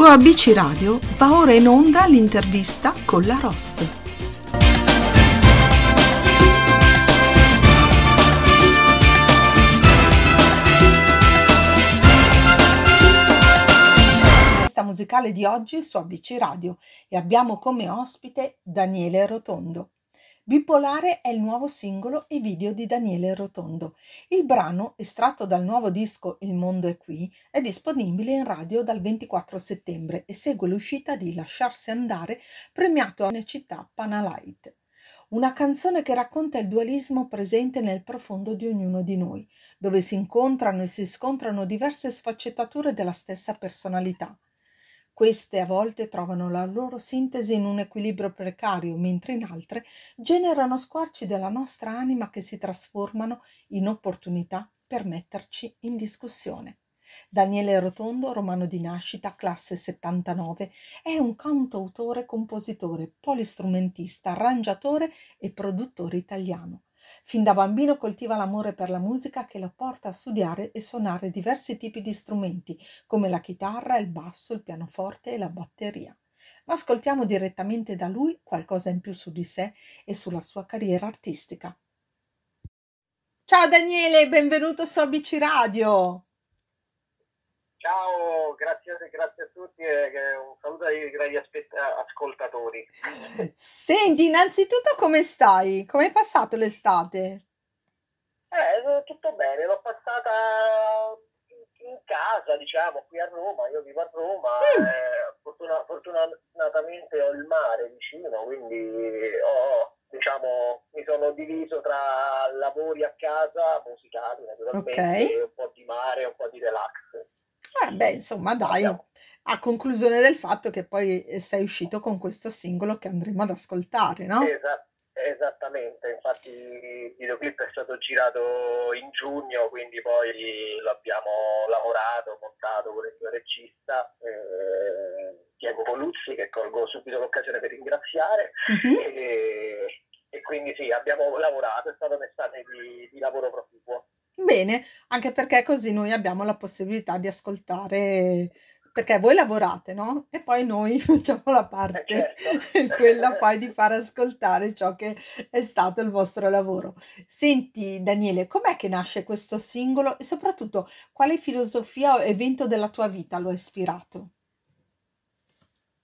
Su ABC Radio va ora in onda l'intervista con la Ross. L'intervista musicale di oggi su ABC Radio e abbiamo come ospite Daniele Rotondo. Bipolare è il nuovo singolo e video di Daniele Rotondo. Il brano, estratto dal nuovo disco Il mondo è qui, è disponibile in radio dal 24 settembre e segue l'uscita di Lasciarsi andare, premiato a città Panalight. Una canzone che racconta il dualismo presente nel profondo di ognuno di noi, dove si incontrano e si scontrano diverse sfaccettature della stessa personalità. Queste a volte trovano la loro sintesi in un equilibrio precario, mentre in altre generano squarci della nostra anima che si trasformano in opportunità per metterci in discussione. Daniele Rotondo, romano di nascita, classe 79, è un cantautore, compositore, polistrumentista, arrangiatore e produttore italiano. Fin da bambino coltiva l'amore per la musica che lo porta a studiare e suonare diversi tipi di strumenti, come la chitarra, il basso, il pianoforte e la batteria. Ma ascoltiamo direttamente da lui qualcosa in più su di sé e sulla sua carriera artistica. Ciao Daniele, benvenuto su ABC Radio. Ciao, grazie, grazie, a tutti e un saluto ai grandi ascoltatori. Senti, innanzitutto come stai? Come è passato l'estate? Eh, tutto bene, l'ho passata in casa, diciamo, qui a Roma, io vivo a Roma, mm. eh, fortuna, fortunatamente ho il mare vicino, quindi ho, diciamo, mi sono diviso tra lavori a casa, musicali naturalmente, okay. un po' di mare, un po' di relax. Eh beh, insomma, dai, a conclusione del fatto che poi eh, sei uscito con questo singolo che andremo ad ascoltare, no? Esatto. Esattamente, infatti il videoclip è stato girato in giugno, quindi poi l'abbiamo lavorato, montato con il mio regista eh, Diego Poluzzi, che colgo subito l'occasione per ringraziare. Uh-huh. E, e, quindi sì, abbiamo lavorato, è stata un'estate di, di lavoro proficuo. Bene, anche perché così noi abbiamo la possibilità di ascoltare, perché voi lavorate, no? E poi noi facciamo la parte, certo. quella poi di far ascoltare ciò che è stato il vostro lavoro. Senti, Daniele, com'è che nasce questo singolo e soprattutto quale filosofia o evento della tua vita lo ha ispirato?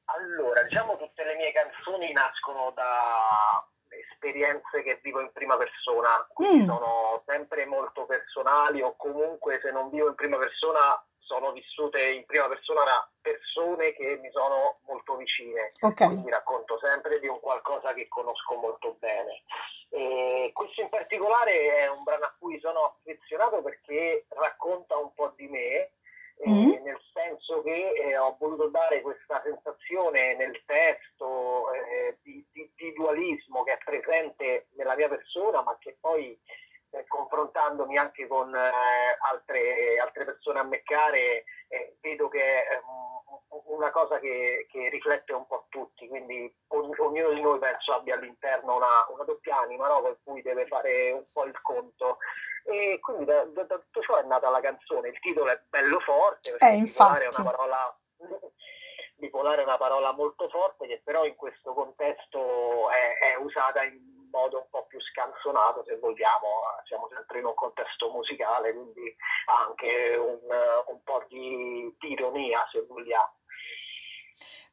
Allora, diciamo tutte le mie canzoni nascono da esperienze che vivo in prima persona, quindi mm. sono sempre molto personali o comunque se non vivo in prima persona sono vissute in prima persona da persone che mi sono molto vicine. Okay. Quindi racconto sempre di un qualcosa che conosco molto bene. E questo in particolare è un brano a cui sono affezionato perché racconta un po' di me mm. nel senso che eh, ho voluto dare questa sensazione nel testo eh, di, di, di, dualismo che è presente nella mia persona, ma che poi confrontandomi anche con eh, altre, altre, persone a me care, eh, vedo che è una cosa che, che, riflette un po' tutti, quindi ognuno di noi penso abbia all'interno una, una doppia anima no? per cui deve fare un po' il conto e quindi da, da, da, tutto ciò è nata la canzone. Il titolo è bello forte, perché eh, bipolare è una parola bipolare è una parola molto forte che però in questo contesto è, è, usata in modo un po' più scanzonato se vogliamo, siamo sempre in un contesto musicale, quindi anche un, un po' di, di ironia se vogliamo.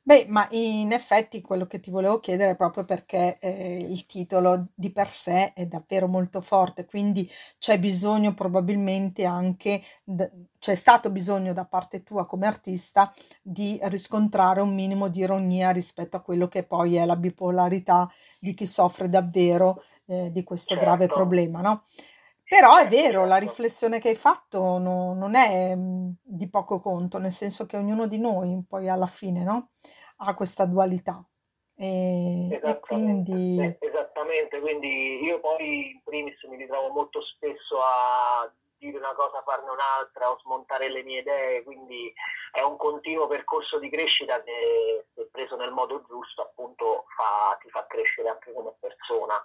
Beh, ma in effetti quello che ti volevo chiedere è proprio perché eh, il titolo di per sé è davvero molto forte, quindi c'è bisogno probabilmente anche, d- c'è stato bisogno da parte tua come artista di riscontrare un minimo di ironia rispetto a quello che poi è la bipolarità di chi soffre davvero eh, di questo grave Certo. problema, no? Però è vero, la riflessione che hai fatto no- non è mm, di poco conto, nel senso che ognuno di noi poi alla fine, no? Ha questa dualità. E, e quindi... esattamente, quindi io poi in primis mi ritrovo molto spesso a dire una cosa, farne un'altra o smontare le mie idee, quindi è un continuo percorso di crescita che se preso nel modo giusto appunto fa, ti fa crescere anche come persona.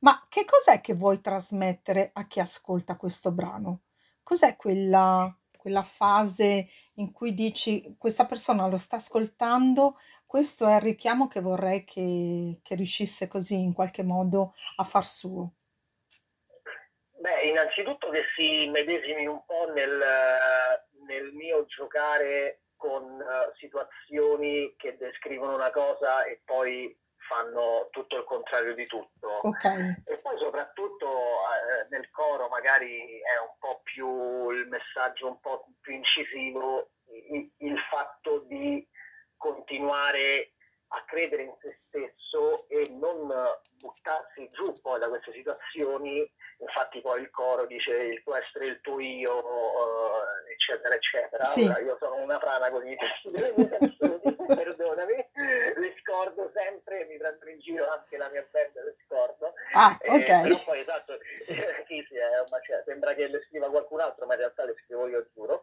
Ma che cos'è che vuoi trasmettere a chi ascolta questo brano? Cos'è quella, quella fase in cui dici questa persona lo sta ascoltando, questo è il richiamo che vorrei che, che riuscisse così in qualche modo a far suo. Beh, innanzitutto che si medesimi un po' nel, nel mio giocare con uh, situazioni che descrivono una cosa e poi fanno tutto il contrario di tutto. Okay. E poi soprattutto eh, nel coro magari è un po' più il messaggio un po' più incisivo, il, il fatto di continuare a credere in se stesso e non buttarsi giù poi da queste situazioni, infatti poi il coro dice il tuo essere il tuo io, uh, eccetera, eccetera. Sì. Allora, io sono una frana così, perdonami, le scordo sempre, mi prendo in giro anche la mia band, le scordo. Ah, ok. Eh, però poi esatto, sì, sì, è una, cioè, sembra che le scriva qualcun altro, ma in realtà le scrivo io, giuro.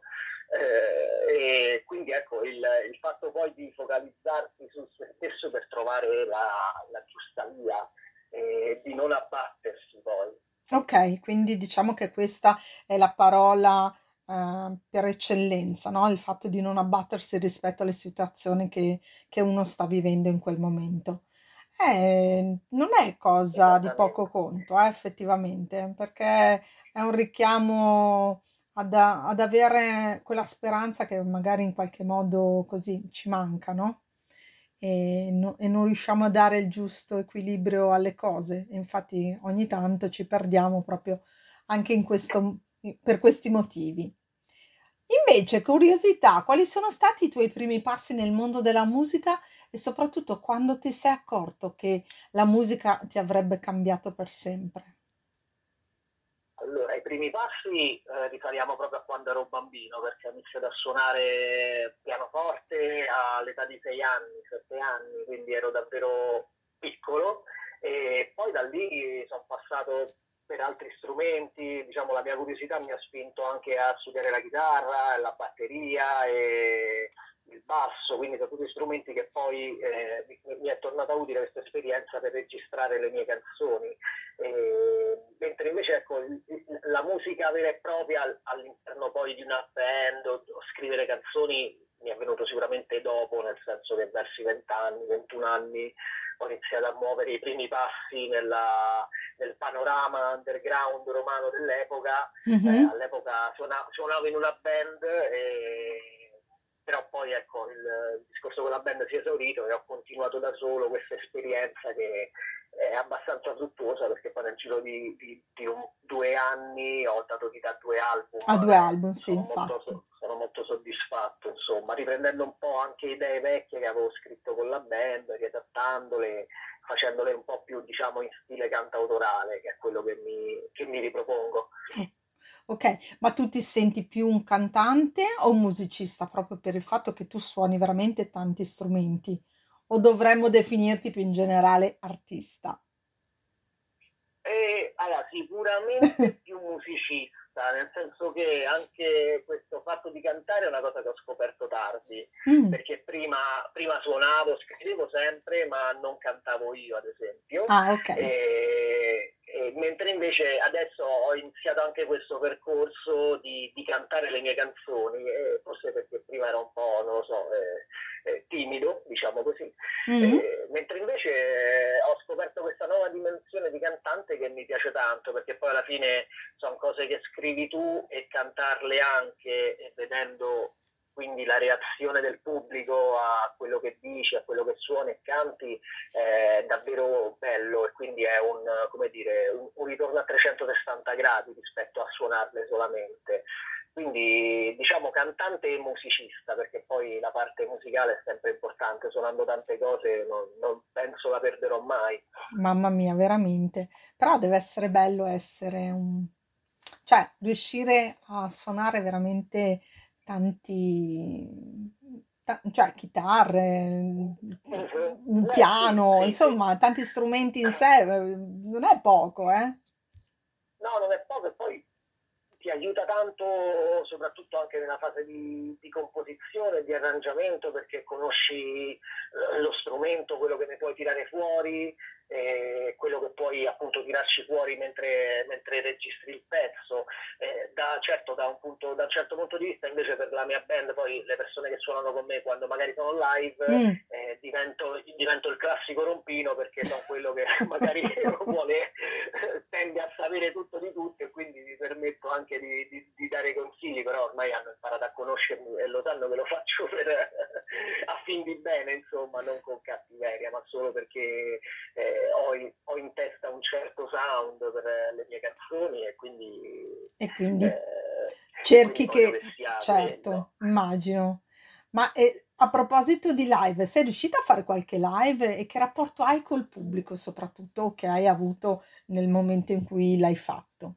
Eh, e quindi ecco il, il, fatto poi di focalizzarsi su se stesso per trovare la, la giusta via e di non abbattersi poi. Ok, quindi diciamo che questa è la parola eh, per eccellenza, no? Il fatto di non abbattersi rispetto alle situazioni che, che uno sta vivendo in quel momento. Eh, non è cosa di poco conto, eh, effettivamente, perché è un richiamo ad, ad avere quella speranza che magari in qualche modo così ci manca, no? E, no, e non riusciamo a dare il giusto equilibrio alle cose. Infatti ogni tanto ci perdiamo proprio anche in questo, per questi motivi. Invece, curiosità, quali sono stati i tuoi primi passi nel mondo della musica e soprattutto quando ti sei accorto che la musica ti avrebbe cambiato per sempre? Allora, i primi passi eh, risaliamo proprio a quando ero bambino, perché ho iniziato a suonare pianoforte all'età di 6 anni, 7 anni, quindi ero davvero piccolo e poi da lì sono passato per altri strumenti, diciamo la mia curiosità mi ha spinto anche a studiare la chitarra, la batteria e il basso, quindi sono tutti strumenti che poi eh, mi è tornata utile questa esperienza per registrare le mie canzoni. E, mentre invece ecco, la musica vera e propria all'interno poi di una band o, o scrivere canzoni mi è venuto sicuramente dopo, nel senso che verso i 20 anni, 21 anni ho iniziato a muovere i primi passi nella, nel panorama underground romano dell'epoca. Mm-hmm. Eh, all'epoca suonavo, suonavo in una band e però poi ecco il, il, discorso con la band si è esaurito e ho continuato da solo questa esperienza che è abbastanza fruttuosa perché poi nel giro di, di, di un, due anni ho dato vita a due album. A due album, sì, infatti. Molto, sono molto soddisfatto, insomma, riprendendo un po' anche idee vecchie che avevo scritto con la band, riadattandole, facendole un po' più, diciamo, in stile cantautorale, che è quello che mi, che mi ripropongo. Ok, ma tu ti senti più un cantante o un musicista proprio per il fatto che tu suoni veramente tanti strumenti? O dovremmo definirti più in generale artista? Eh, allora, sicuramente più musicista, nel senso che anche questo fatto di cantare è una cosa che ho scoperto tardi, mm. perché prima, prima, suonavo, scrivevo sempre, ma non cantavo io, ad esempio. Ah, ok. E, e mentre invece adesso ho iniziato anche questo percorso di, di cantare le mie canzoni, e forse perché prima ero un po', non lo so, eh, eh, timido, diciamo così, mm-hmm. mentre invece eh, ho scoperto questa nuova dimensione di cantante che mi piace tanto, perché poi alla fine sono cose che scrivi tu e cantarle anche e vedendo quindi la reazione del pubblico a quello che dici, a quello che suoni e canti è davvero bello e quindi è un, dire, un, un ritorno a 360 gradi rispetto a suonarle solamente. Quindi diciamo cantante e musicista, perché poi la parte musicale è sempre importante, suonando tante cose non, non penso la perderò mai. Mamma mia, veramente. Però deve essere bello essere un... cioè riuscire a suonare veramente tanti, ta- cioè chitarre, un piano, insomma, tanti strumenti in sé, non è poco, eh? No, non è poco, e poi ti aiuta tanto, soprattutto anche nella fase di, di composizione, di arrangiamento, perché conosci eh, lo strumento, quello che ne puoi tirare fuori, eh, quello che puoi appunto tirarci fuori mentre, mentre registri il pezzo. Eh, da, certo, da un, punto, da un, certo punto di vista, invece, per la mia band, poi le persone che suonano con me quando magari sono live, mm. eh, divento, divento, il classico rompino perché sono quello che magari vuole, tende a sapere tutto di tutto e quindi mi permetto anche di, di, di, dare consigli, però ormai hanno imparato a conoscermi e lo sanno che lo faccio per, a fin di bene, insomma, non con cattiveria, ma solo perché eh, ho, in, ho, in, testa un certo sound per le mie canzoni e quindi... E quindi eh, cerchi quindi che... che certo, bello. immagino. Ma eh, a proposito di live, sei riuscita a fare qualche live e che rapporto hai col pubblico soprattutto che hai avuto nel momento in cui l'hai fatto?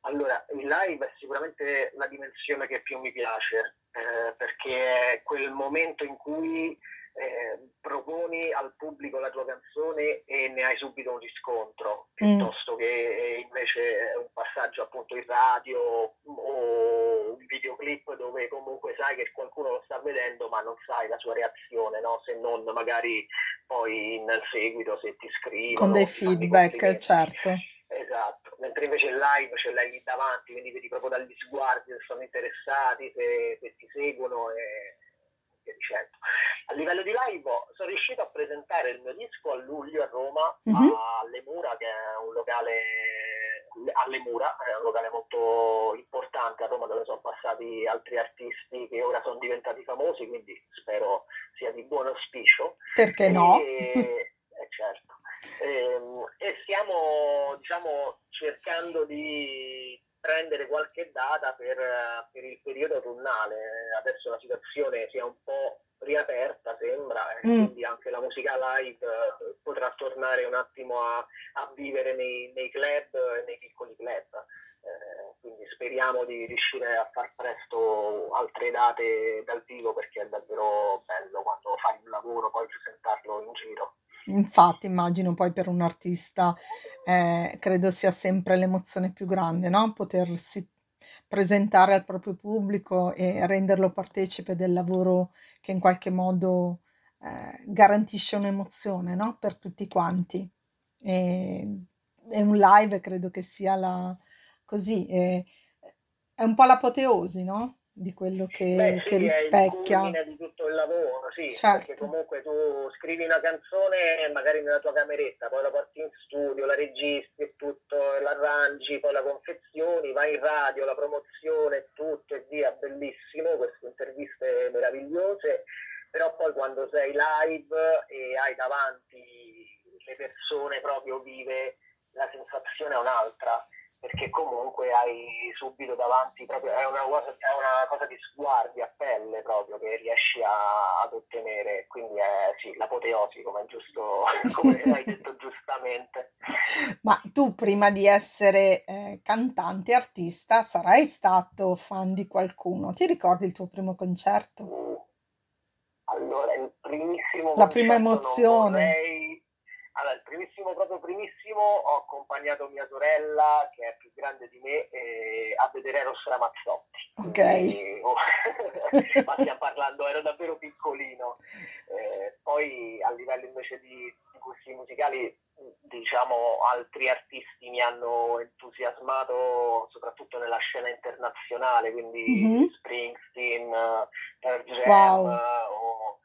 Allora, il live è sicuramente la dimensione che più mi piace, eh, perché è quel momento in cui eh, proponi al pubblico la tua canzone e ne hai subito un riscontro, mm. piuttosto mm. che invece un passaggio appunto in radio o un videoclip dove comunque sai che qualcuno lo sta vedendo ma non sai la sua reazione, no? se non magari poi nel seguito se ti scrivi. Con dei feedback, certo. Esatto, mentre invece il live ce l'hai lì davanti, quindi vedi proprio dagli sguardi se sono interessati, se, se ti seguono e via dicendo. A livello di live sono riuscito a presentare il mio disco a luglio a Roma, mm-hmm. alle Mura, che è un locale alle Mura, è un locale molto importante a Roma dove sono passati altri artisti che ora sono diventati famosi, quindi spero sia di buon auspicio. Perché no? E, eh, certo. E, ehm, e stiamo diciamo, cercando di prendere qualche data per, per, il periodo autunnale. Adesso la situazione sia un po' riaperta, sembra, e mm. quindi anche la musica live eh, potrà tornare un attimo a, a vivere nei, nei, club nei piccoli club. Eh, quindi speriamo di riuscire a far presto altre date dal vivo perché è davvero bello quando fai un lavoro poi presentarlo in giro. Infatti immagino poi per un artista, ehm, credo sia sempre l'emozione più grande, no, potersi presentare al proprio pubblico e renderlo partecipe del lavoro che in qualche modo, ehm, garantisce un'emozione, no, per tutti quanti. Ehm, e un live credo che sia la così, ehm, è un po' l'apoteosi, no? Di quello che, Beh, sì, che rispecchia. È il di tutto il lavoro, sì, certo. perché comunque tu scrivi una canzone magari nella tua cameretta, poi la porti in studio, la registri e tutto, l'arrangi, poi la confezioni, vai in radio, la promozione, tutto e via, bellissimo, queste interviste meravigliose, però poi quando sei live e hai davanti le persone proprio vive, la sensazione è un'altra perché comunque hai subito davanti proprio, è una cosa, è una cosa di sguardi a pelle proprio che riesci a, ad ottenere, quindi è sì, l'apoteosi come, giusto, come hai detto giustamente. Ma tu prima di essere eh, cantante, artista, sarai stato fan di qualcuno, ti ricordi il tuo primo concerto? Mm. Allora, il primissimo La prima emozione. Vorrei allora, il primissimo, proprio primissimo, ho accompagnato mia sorella, che è più grande di me, eh, a vedere Eros Ramazzotti. Ok. Quindi, oh, ma stiamo parlando, ero davvero piccolino. Eh, poi a livello invece di, di gusti musicali, diciamo, altri artisti mi hanno entusiasmato soprattutto nella scena internazionale, quindi mm-hmm. Springsteen, Pearl Jam, wow. o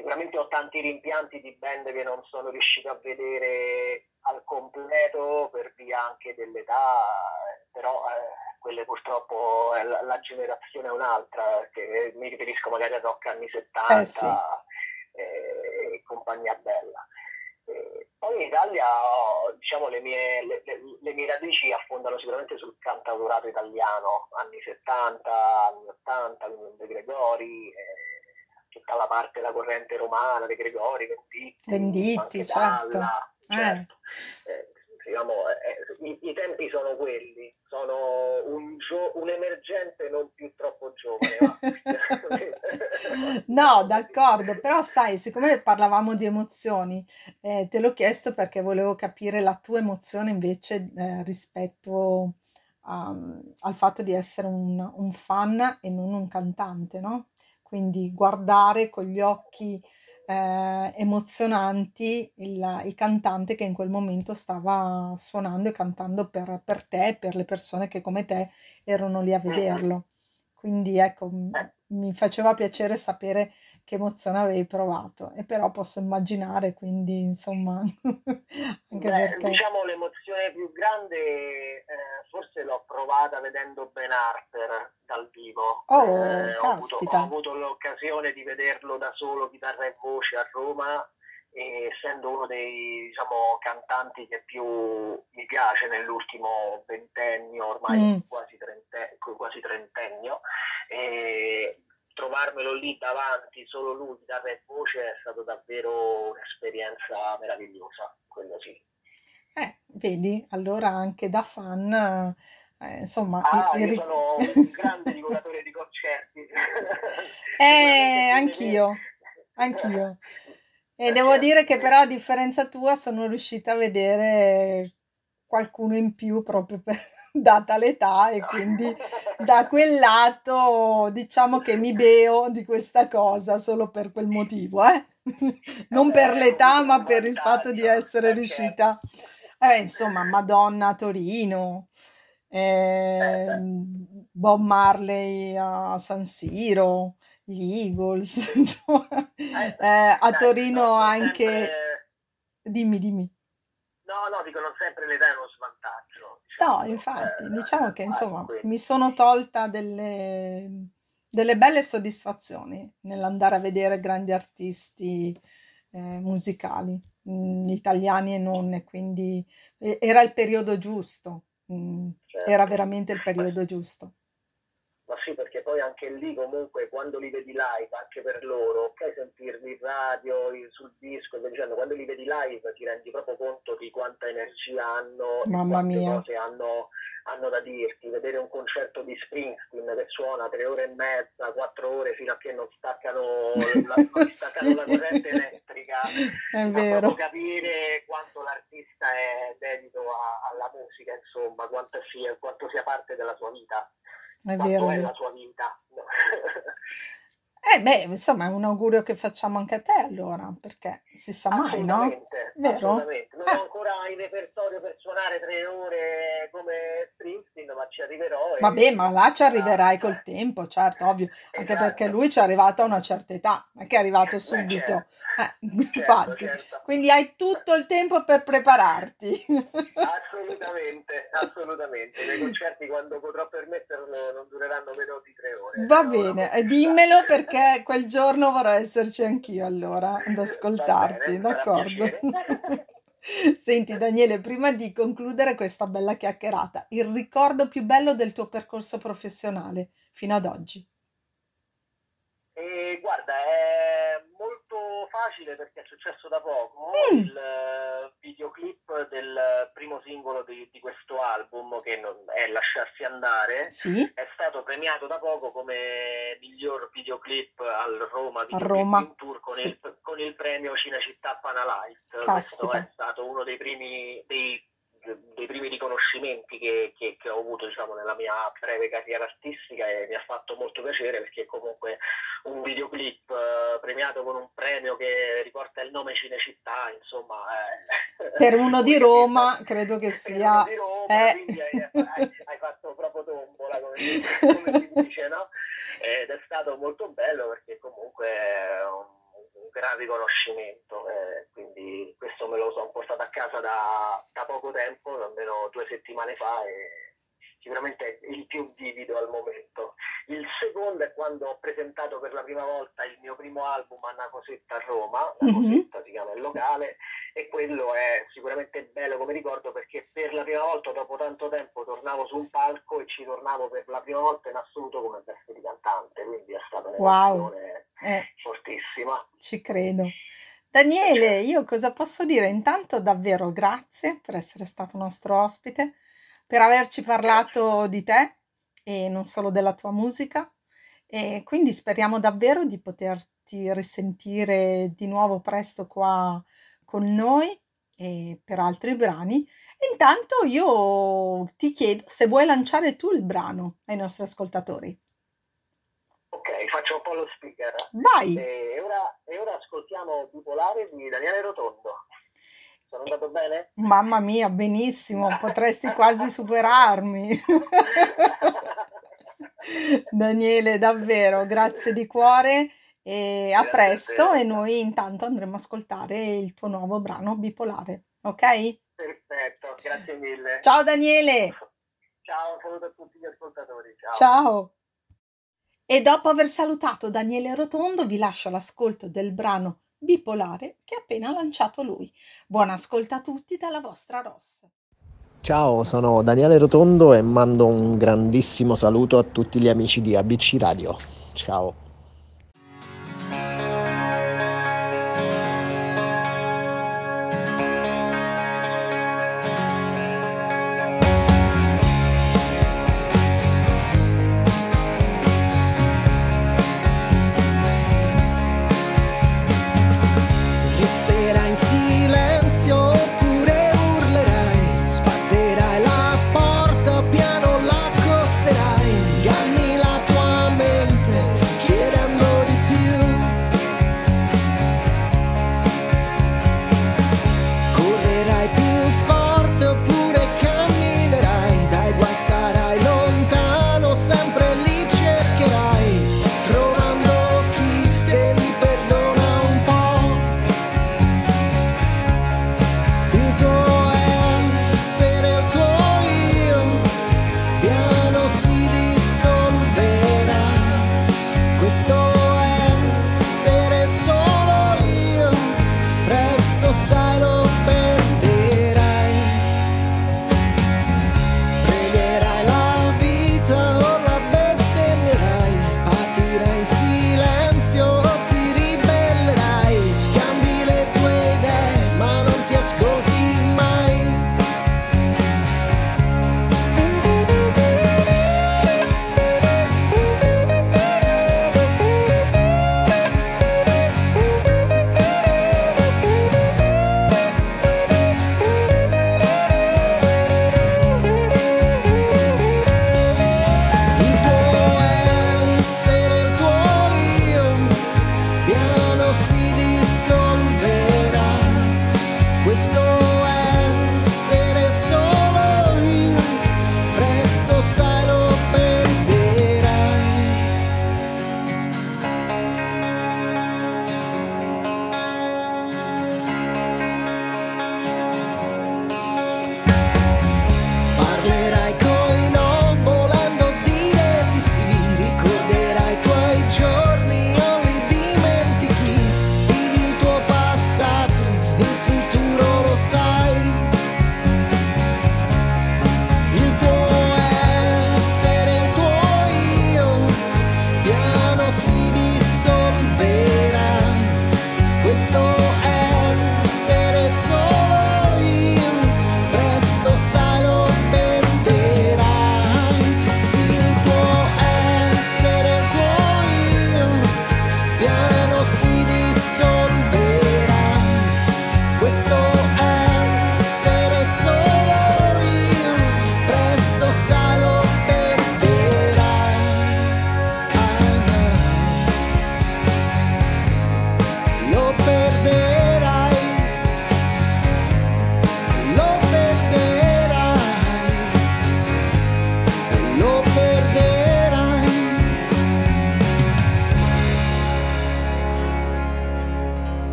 sicuramente ho tanti rimpianti di band che non sono riuscito a vedere al completo per via anche dell'età, però eh, quelle purtroppo eh, la, la, generazione è un'altra, che mi riferisco magari a rock anni 70 eh sì. Eh, e compagnia bella. poi in Italia diciamo, le, mie, le, le, le, mie, radici affondano sicuramente sul cantautorato italiano, anni 70, anni 80, quindi De Gregori tutta la parte della corrente romana, De Gregori, Venditti, Venditti certo. Dalla, certo. Eh. Eh, diciamo, eh, i, i, tempi sono quelli, sono un, gio- un emergente non più troppo giovane. no, d'accordo, però sai, siccome parlavamo di emozioni, eh, te l'ho chiesto perché volevo capire la tua emozione invece eh, rispetto um, al fatto di essere un, un, fan e non un cantante, no? Quindi guardare con gli occhi eh, emozionanti il, il, cantante che in quel momento stava suonando e cantando per, per te, per le persone che come te erano lì a vederlo. Quindi ecco, mi faceva piacere sapere che emozione avevi provato e però posso immaginare quindi insomma anche Beh, perché diciamo l'emozione più grande eh, forse l'ho provata vedendo Ben Harper dal vivo. Oh eh, ho, avuto, ho avuto l'occasione di vederlo da solo chitarra e voce a Roma essendo uno dei diciamo, cantanti che più mi piace nell'ultimo ventennio, ormai mm. quasi, trente, quasi trentennio, e trovarmelo lì davanti, solo lui, chitarra e voce, è stato davvero un'esperienza meravigliosa, quello sì. Eh, vedi, allora anche da fan, eh, insomma... Ah, io sono un grande divoratore di concerti. eh, anch'io, anch'io. E devo dire che però a differenza tua sono riuscita a vedere qualcuno in più proprio per, data l'età e quindi da quel lato diciamo che mi beo di questa cosa solo per quel motivo, eh? non per l'età ma per il fatto di essere riuscita, eh, insomma, Madonna a Torino, eh, Bob Marley a San Siro, gli Eagles, insomma, eh, a Torino anche... Dimmi, dimmi. No, no, dicono sempre l'età è uno svantaggio. Diciamo. No, infatti, eh, diciamo che insomma mi sono tolta delle, delle belle soddisfazioni nell'andare a vedere grandi artisti eh, musicali, mh, mm, italiani e non, quindi era il periodo giusto, mh, mm, certo. era veramente il periodo giusto ma sì perché poi anche lì comunque quando li vedi live, anche per loro, ok sentirli in radio, sul disco dicendo, quando li vedi live ti rendi proprio conto di quanta energia hanno, Mamma di mia. cose hanno, hanno, da dirti, vedere un concerto di Springsteen che suona tre ore e mezza, quattro ore fino a che non staccano la, staccano sì. la corrente elettrica, è vero. capire quanto l'artista è dedito a, alla musica, insomma, quanto sia, quanto sia parte della sua vita. È vero. è la sua vita. Eh beh, insomma, è un augurio che facciamo anche a te allora, perché si sa mai, no? Vero? Assolutamente. Non ho ancora in repertorio per suonare tre ore come Springsteen, ma ci arriverò. E... Vabbè, ma là ci arriverai col tempo, certo, ovvio, anche esatto. perché lui ci è arrivato a una certa età, non è che è arrivato subito. Certo. Eh, certo, infatti, certo. quindi hai tutto il tempo per prepararti. Assolutamente, assolutamente. Nei concerti quando potrò permetterlo non dureranno meno di tre ore. Va bene, eh, dimmelo perché quel giorno vorrei esserci anch'io allora ad ascoltarti, bene, d'accordo? Senti Daniele, prima di concludere questa bella chiacchierata, il ricordo più bello del tuo percorso professionale fino ad oggi? E guarda, è molto facile perché è successo da poco. Mm. Il uh, videoclip del primo singolo di, di questo album, che non, è Lasciarsi andare, sì. è stato premiato da poco come miglior videoclip al Roma Video Roma. Tour con, sì. il, con, il, premio Cinecittà Panalight. Questo è stato uno dei primi dei dei primi riconoscimenti che, che, che ho avuto diciamo, nella mia breve carriera artistica e mi ha fatto molto piacere perché comunque un videoclip eh, premiato con un premio che riporta il nome Cinecittà, insomma... Eh, per uno di Roma credo che sia... Per uno di Roma, eh. quindi hai, hai, hai, fatto proprio tombola, come, come si dice, no? Ed è stato molto bello perché comunque... Un, gran riconoscimento, eh, quindi questo me lo sono portato a casa da, da, poco tempo, almeno due settimane fa e sicuramente il più vivido al momento. Il secondo è quando ho presentato per la prima volta il mio primo album Anna Cosetta a Roma, la mm-hmm. Cosetta si chiama il locale, e quello è sicuramente bello come ricordo perché per la prima volta dopo tanto tempo tornavo su un palco e ci tornavo per la prima volta in assoluto come veste di cantante, quindi è stata un'emozione wow. eh, fortissima. Ci credo. Daniele, io cosa posso dire? Intanto davvero grazie per essere stato nostro ospite, per averci parlato di te e non solo della tua musica e quindi speriamo davvero di poterti risentire di nuovo presto qua con noi e per altri brani. Intanto io ti chiedo se vuoi lanciare tu il brano ai nostri ascoltatori. Ok, faccio un po' lo speaker. Vai! E ora, e ora ascoltiamo Bipolare di Daniele Rotondo. Sono andato bene? Mamma mia, benissimo, potresti quasi superarmi. Daniele, davvero, grazie di cuore e a presto e noi intanto andremo a ascoltare il tuo nuovo brano bipolare, ok? Perfetto, grazie mille. Ciao Daniele! Ciao, saluto a tutti gli ascoltatori. Ciao. Ciao! E dopo aver salutato Daniele Rotondo vi lascio l'ascolto del brano bipolare che ha appena lanciato lui. Buon ascolto a tutti dalla vostra Ross. Ciao, sono Daniele Rotondo e mando un grandissimo saluto a tutti gli amici di ABC Radio. Ciao.